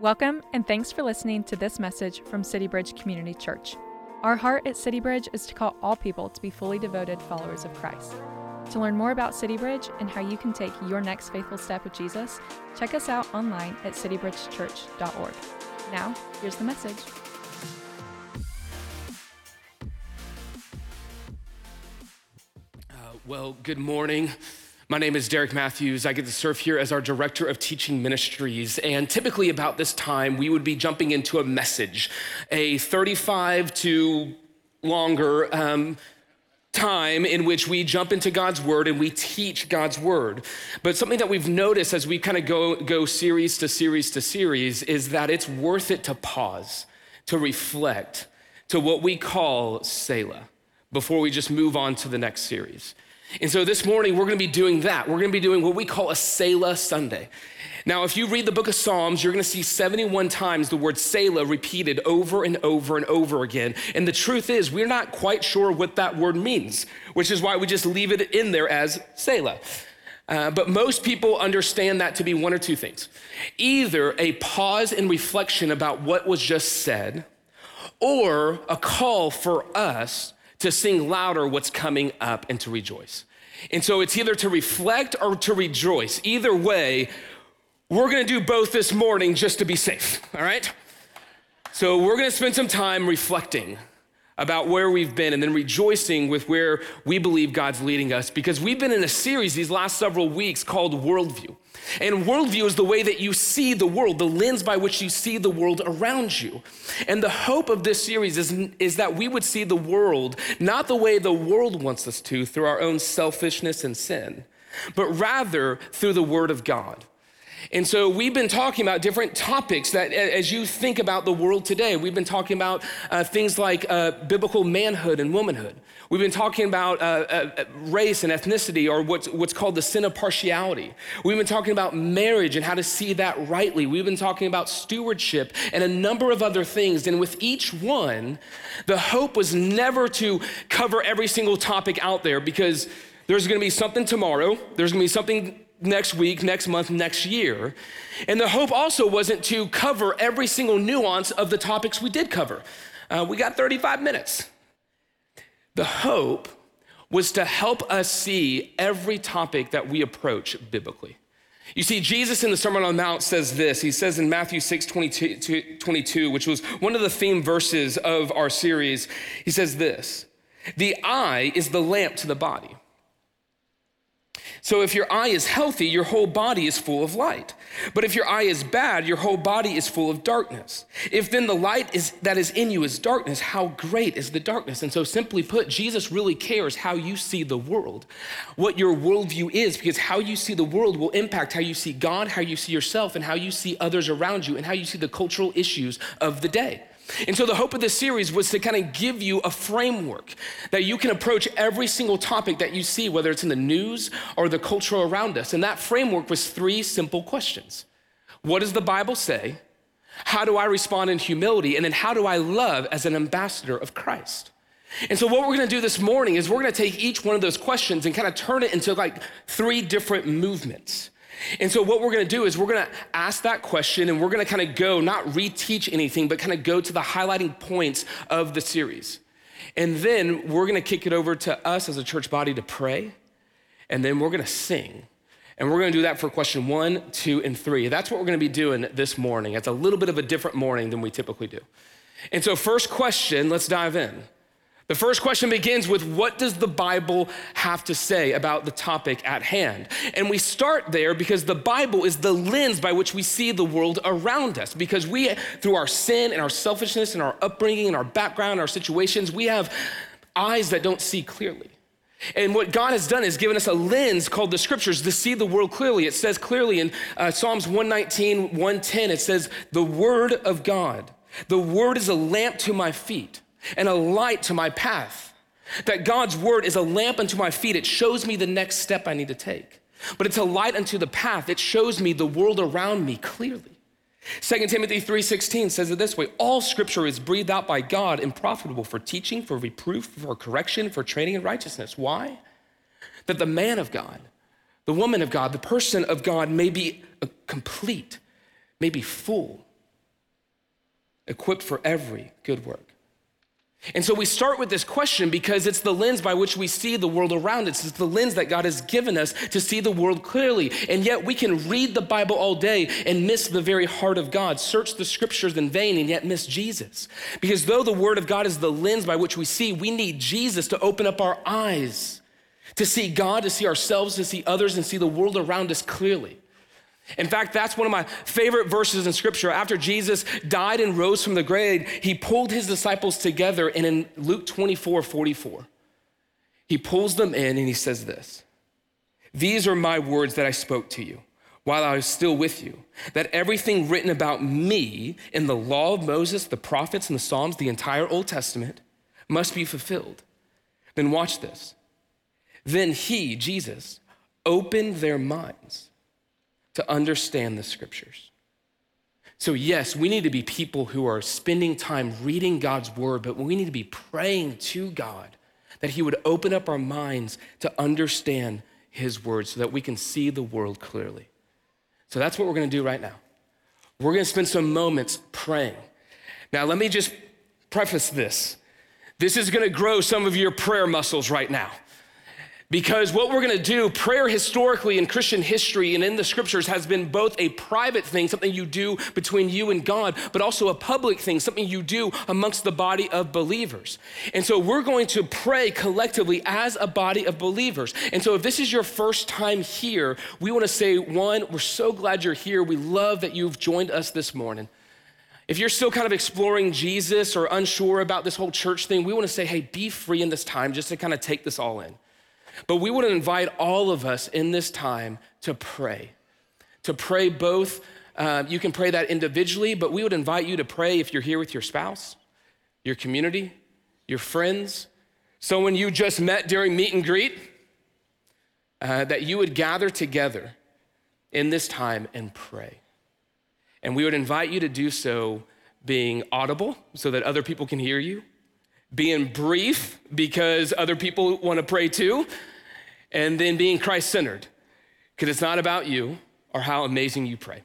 Welcome, and thanks for listening to this message from City Bridge Community Church. Our heart at City Bridge is to call all people to be fully devoted followers of Christ. To learn more about City Bridge and how you can take your next faithful step with Jesus, check us out online at citybridgechurch.org. Now, here's the message. Uh, well, good morning. My name is Derek Matthews. I get to serve here as our Director of Teaching Ministries. And typically, about this time, we would be jumping into a message, a 35 to longer um, time in which we jump into God's Word and we teach God's Word. But something that we've noticed as we kind of go, go series to series to series is that it's worth it to pause, to reflect, to what we call Selah before we just move on to the next series. And so this morning, we're going to be doing that. We're going to be doing what we call a Selah Sunday. Now, if you read the book of Psalms, you're going to see 71 times the word Selah repeated over and over and over again. And the truth is, we're not quite sure what that word means, which is why we just leave it in there as Selah. Uh, but most people understand that to be one or two things either a pause and reflection about what was just said, or a call for us to sing louder what's coming up and to rejoice. And so it's either to reflect or to rejoice. Either way, we're gonna do both this morning just to be safe, all right? So we're gonna spend some time reflecting about where we've been and then rejoicing with where we believe God's leading us because we've been in a series these last several weeks called Worldview. And worldview is the way that you see the world, the lens by which you see the world around you. And the hope of this series is, is that we would see the world not the way the world wants us to through our own selfishness and sin, but rather through the Word of God. And so we've been talking about different topics that, as you think about the world today, we've been talking about uh, things like uh, biblical manhood and womanhood. We've been talking about uh, uh, race and ethnicity, or what's, what's called the sin of partiality. We've been talking about marriage and how to see that rightly. We've been talking about stewardship and a number of other things. And with each one, the hope was never to cover every single topic out there because there's gonna be something tomorrow, there's gonna be something next week, next month, next year. And the hope also wasn't to cover every single nuance of the topics we did cover. Uh, we got 35 minutes. The hope was to help us see every topic that we approach biblically. You see, Jesus in the Sermon on the Mount says this. He says in Matthew 6 22, 22, which was one of the theme verses of our series, he says this The eye is the lamp to the body. So if your eye is healthy, your whole body is full of light. But if your eye is bad, your whole body is full of darkness. If then the light is, that is in you is darkness, how great is the darkness? And so simply put, Jesus really cares how you see the world, what your worldview is, because how you see the world will impact how you see God, how you see yourself, and how you see others around you, and how you see the cultural issues of the day. And so the hope of this series was to kind of give you a framework that you can approach every single topic that you see, whether it's in the news or the culture around us. And that framework was three simple questions. What does the Bible say? How do I respond in humility? And then how do I love as an ambassador of Christ? And so, what we're gonna do this morning is we're gonna take each one of those questions and kind of turn it into like three different movements. And so, what we're gonna do is we're gonna ask that question and we're gonna kind of go, not reteach anything, but kind of go to the highlighting points of the series. And then we're gonna kick it over to us as a church body to pray, and then we're gonna sing. And we're gonna do that for question one, two, and three. That's what we're gonna be doing this morning. It's a little bit of a different morning than we typically do. And so, first question, let's dive in. The first question begins with what does the Bible have to say about the topic at hand? And we start there because the Bible is the lens by which we see the world around us. Because we, through our sin and our selfishness and our upbringing and our background, and our situations, we have eyes that don't see clearly. And what God has done is given us a lens called the scriptures to see the world clearly. It says clearly in uh, Psalms 119, 110, it says, The word of God, the word is a lamp to my feet and a light to my path. That God's word is a lamp unto my feet. It shows me the next step I need to take. But it's a light unto the path. It shows me the world around me clearly. 2 Timothy 3:16 says it this way, all scripture is breathed out by God and profitable for teaching, for reproof, for correction, for training in righteousness. Why? That the man of God, the woman of God, the person of God may be complete, may be full, equipped for every good work. And so we start with this question because it's the lens by which we see the world around us. It's the lens that God has given us to see the world clearly. And yet we can read the Bible all day and miss the very heart of God, search the scriptures in vain and yet miss Jesus. Because though the Word of God is the lens by which we see, we need Jesus to open up our eyes, to see God, to see ourselves, to see others, and see the world around us clearly. In fact, that's one of my favorite verses in scripture. After Jesus died and rose from the grave, he pulled his disciples together, and in Luke 24 44, he pulls them in and he says this These are my words that I spoke to you while I was still with you, that everything written about me in the law of Moses, the prophets, and the Psalms, the entire Old Testament, must be fulfilled. Then watch this. Then he, Jesus, opened their minds to understand the scriptures. So, yes, we need to be people who are spending time reading God's word, but we need to be praying to God that He would open up our minds to understand His word so that we can see the world clearly. So, that's what we're going to do right now. We're going to spend some moments praying. Now, let me just preface this. This is going to grow some of your prayer muscles right now. Because what we're going to do, prayer historically in Christian history and in the scriptures has been both a private thing, something you do between you and God, but also a public thing, something you do amongst the body of believers. And so we're going to pray collectively as a body of believers. And so if this is your first time here, we want to say, one, we're so glad you're here. We love that you've joined us this morning. If you're still kind of exploring Jesus or unsure about this whole church thing, we want to say, hey, be free in this time just to kind of take this all in. But we would invite all of us in this time to pray, to pray both. Uh, you can pray that individually, but we would invite you to pray if you're here with your spouse, your community, your friends, someone you just met during meet and greet, uh, that you would gather together in this time and pray. And we would invite you to do so being audible so that other people can hear you being brief because other people want to pray too, and then being Christ centered because it's not about you or how amazing you pray.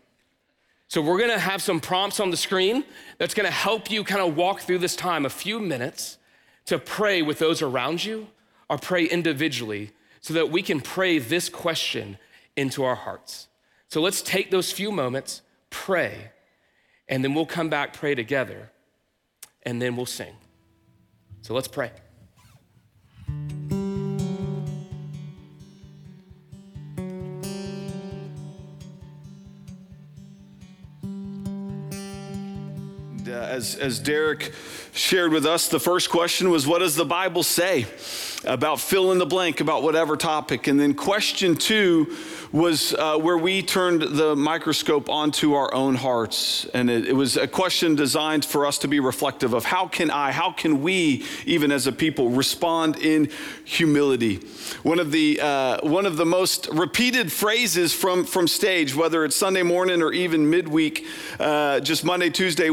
So, we're gonna have some prompts on the screen that's gonna help you kind of walk through this time, a few minutes, to pray with those around you or pray individually so that we can pray this question into our hearts. So, let's take those few moments, pray, and then we'll come back, pray together, and then we'll sing. So let's pray. As, as Derek shared with us, the first question was, What does the Bible say about fill in the blank, about whatever topic? And then question two was uh, where we turned the microscope onto our own hearts. And it, it, was a question designed for us to be reflective of how can I, how can we, even as a people, respond in humility? One of the, uh, one of the most repeated phrases from, from stage, whether it's Sunday morning or even midweek, uh, just Monday, Tuesday,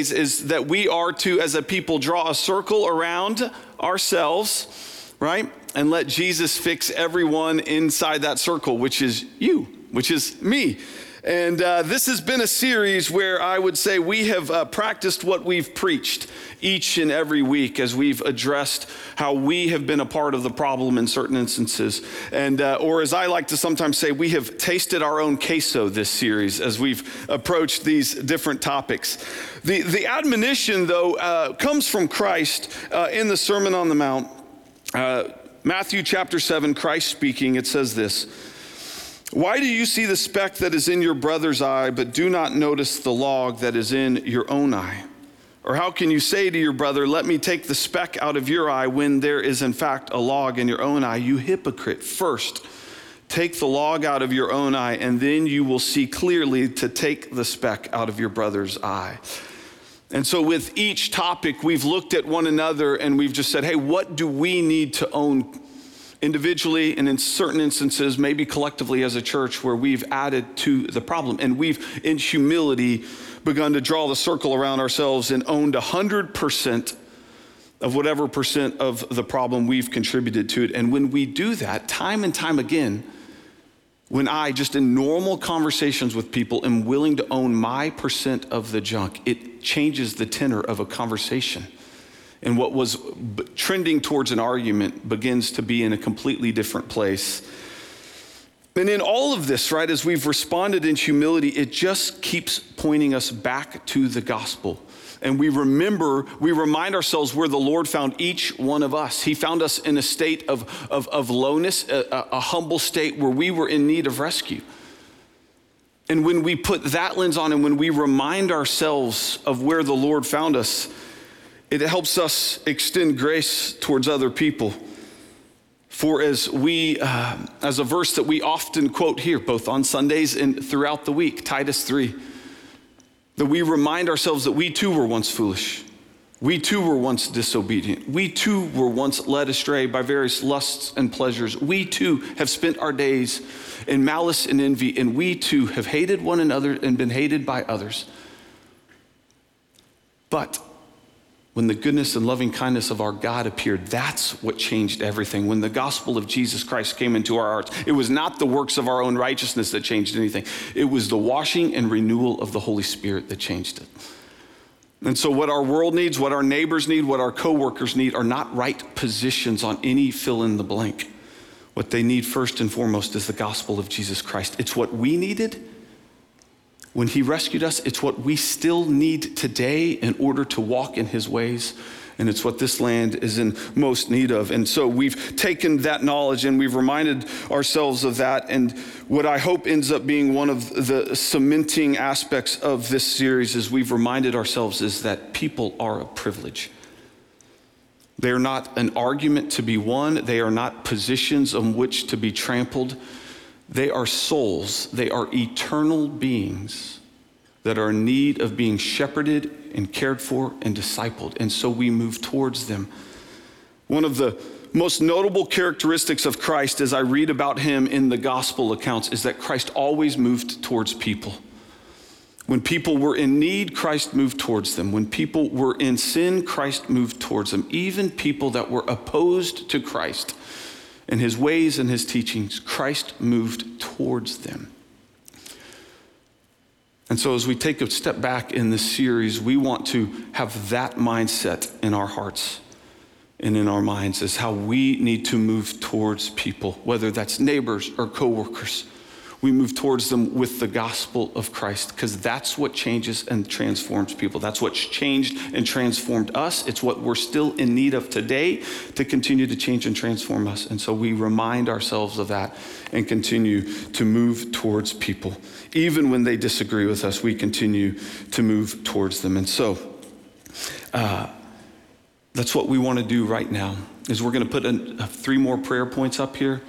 Wednesdays, is that we are to, as a people, draw a circle around ourselves, right? and let Jesus fix everyone inside that circle, which is you, which is me. And uh, this has been a series where I would say we have uh, practiced what we've preached each and every week as we've addressed how we have been a part of the problem in certain instances. And, uh, or as I like to sometimes say, we have tasted our own queso this series as we've approached these different topics. The, the admonition, though, uh, comes from Christ uh, in the Sermon on the Mount. Uh, Matthew chapter 7, Christ speaking, it says this Why do you see the speck that is in your brother's eye, but do not notice the log that is in your own eye? Or how can you say to your brother, Let me take the speck out of your eye, when there is in fact a log in your own eye? You hypocrite, first take the log out of your own eye, and then you will see clearly to take the speck out of your brother's eye. And so, with each topic, we've looked at one another and we've just said, hey, what do we need to own individually and in certain instances, maybe collectively as a church, where we've added to the problem? And we've, in humility, begun to draw the circle around ourselves and owned 100% of whatever percent of the problem we've contributed to it. And when we do that, time and time again, when I, just in normal conversations with people, am willing to own my percent of the junk, it changes the tenor of a conversation. And what was trending towards an argument begins to be in a completely different place. And in all of this, right, as we've responded in humility, it just keeps pointing us back to the gospel and we remember, we remind ourselves where the Lord found each one of us. He found us in a state of, of, of lowness, a, a humble state where we were in need of rescue. And when we put that lens on and when we remind ourselves of where the Lord found us, it helps us extend grace towards other people. For as we, uh, as a verse that we often quote here, both on Sundays and throughout the week, Titus 3 that we remind ourselves that we too were once foolish. We too were once disobedient. We too were once led astray by various lusts and pleasures. We too have spent our days in malice and envy, and we too have hated one another and been hated by others. But when the goodness and loving kindness of our God appeared, that's what changed everything. When the gospel of Jesus Christ came into our hearts, it was not the works of our own righteousness that changed anything, it was the washing and renewal of the Holy Spirit that changed it. And so, what our world needs, what our neighbors need, what our coworkers need are not right positions on any fill in the blank. What they need first and foremost is the gospel of Jesus Christ. It's what we needed when he rescued us, it's what we still need today in order to walk in his ways. And it's what this land is in most need of. And so we've taken that knowledge and we've reminded ourselves of that. And what I hope ends up being one of the cementing aspects of this series is we've reminded ourselves is that people are a privilege. They are not an argument to be won, they are not positions on which to be trampled. They are souls, they are eternal beings that are in need of being shepherded and cared for and discipled. And so we move towards them. One of the most notable characteristics of Christ as I read about him in the gospel accounts is that Christ always moved towards people. When people were in need, Christ moved towards them. When people were in sin, Christ moved towards them. Even people that were opposed to Christ, in his ways and his teachings, Christ moved towards them. And so, as we take a step back in this series, we want to have that mindset in our hearts and in our minds as how we need to move towards people, whether that's neighbors or coworkers we move towards them with the gospel of Christ because that's what changes and transforms people. That's what's changed and transformed us. It's what we're still in need of today to continue to change and transform us. And so we remind ourselves of that and continue to move towards people. Even when they disagree with us, we continue to move towards them. And so, uh, that's what we want to do right now is we're going to put a, a three more prayer points up here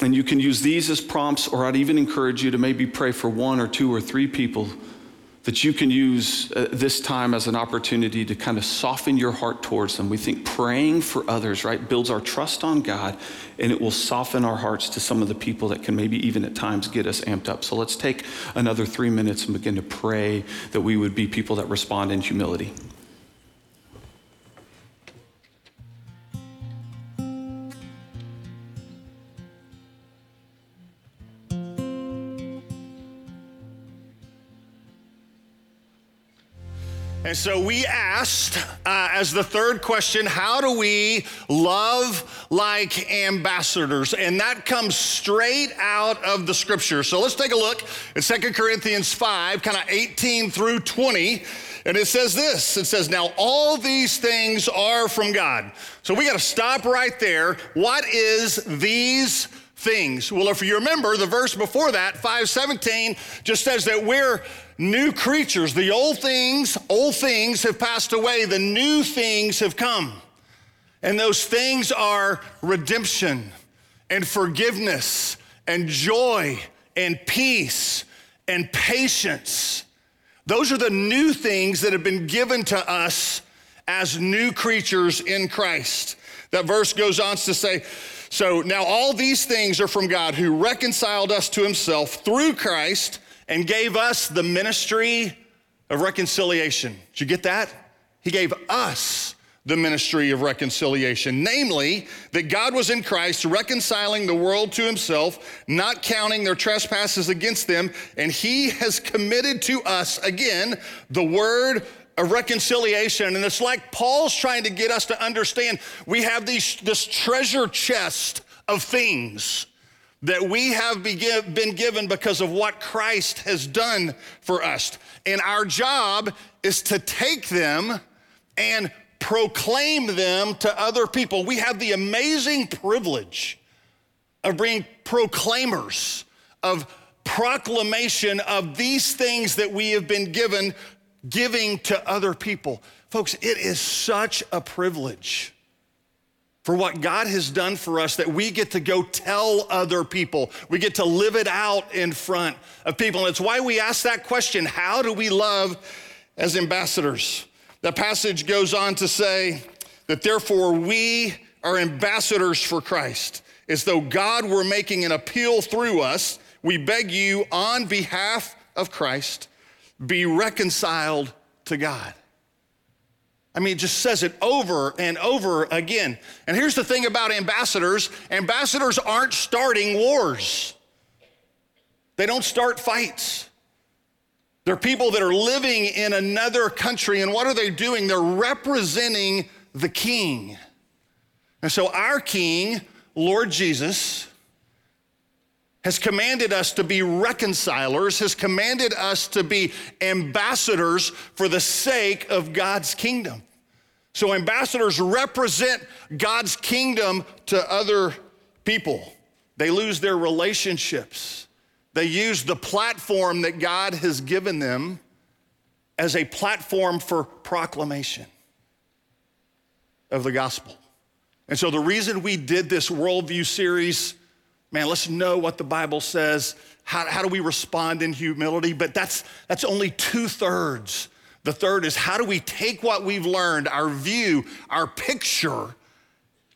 and you can use these as prompts, or I'd even encourage you to maybe pray for one or two or three people that you can use uh, this time as an opportunity to kind of soften your heart towards them. We think praying for others, right, builds our trust on God and it will soften our hearts to some of the people that can maybe even at times get us amped up. So let's take another three minutes and begin to pray that we would be people that respond in humility. And so we asked uh, as the third question, how do we love like ambassadors? And that comes straight out of the scripture. So let's take a look at Second Corinthians 5, kind of 18 through 20. And it says this it says, Now all these things are from God. So we got to stop right there. What is these things? Well, if you remember, the verse before that, 517, just says that we're new creatures. The old things, old things have passed away, the new things have come. And those things are redemption and forgiveness and joy and peace and patience. Those are the new things that have been given to us as new creatures in Christ. That verse goes on to say, so now all these things are from God who reconciled us to himself through Christ and gave us the ministry of reconciliation. Did you get that? He gave us the ministry of reconciliation, namely, that God was in Christ reconciling the world to himself, not counting their trespasses against them, and he has committed to us, again, the word reconciliation. And it's like Paul's trying to get us to understand we have these, this treasure chest of things that we have been given because of what Christ has done for us. And our job is to take them and proclaim them to other people. We have the amazing privilege of being proclaimers, of proclamation of these things that we have been given, giving to other people. Folks, it is such a privilege for what God has done for us that we get to go tell other people. We get to live it out in front of people. And it's why we ask that question how do we love as ambassadors? The passage goes on to say that therefore we are ambassadors for Christ, as though God were making an appeal through us. We beg you on behalf of Christ, be reconciled to God. I mean, it just says it over and over again. And here's the thing about ambassadors ambassadors aren't starting wars, they don't start fights. They're people that are living in another country, and what are they doing? They're representing the king. And so, our king, Lord Jesus, has commanded us to be reconcilers, has commanded us to be ambassadors for the sake of God's kingdom. So, ambassadors represent God's kingdom to other people. They lose their relationships. They use the platform that God has given them as a platform for proclamation of the gospel. And so, the reason we did this worldview series, man, let's know what the Bible says. How, how do we respond in humility? But that's, that's only two thirds. The third is how do we take what we've learned, our view, our picture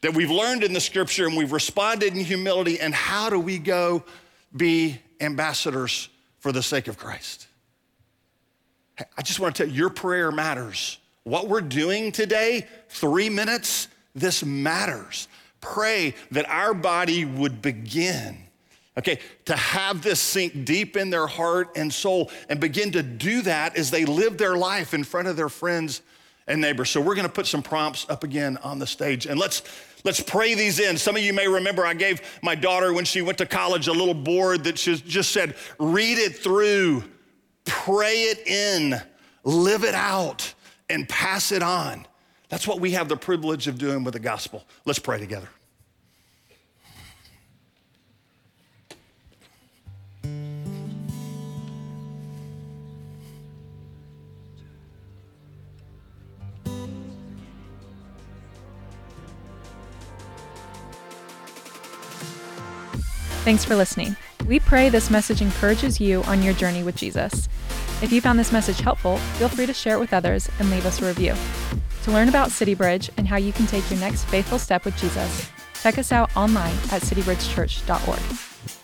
that we've learned in the scripture, and we've responded in humility, and how do we go be ambassadors for the sake of Christ. I just want to tell you, your prayer matters. What we're doing today, three minutes, this matters. Pray that our body would begin, okay, to have this sink deep in their heart and soul and begin to do that as they live their life in front of their friends and neighbors. So we're going to put some prompts up again on the stage and let's Let's pray these in. Some of you may remember I gave my daughter when she went to college a little board that she just said, read it through, pray it in, live it out, and pass it on. That's what we have the privilege of doing with the gospel. Let's pray together. Thanks for listening. We pray this message encourages you on your journey with Jesus. If you found this message helpful, feel free to share it with others and leave us a review. To learn about City Bridge and how you can take your next faithful step with Jesus, check us out online at citybridgechurch.org.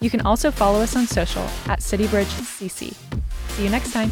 You can also follow us on social at CityBridgeCC. See you next time.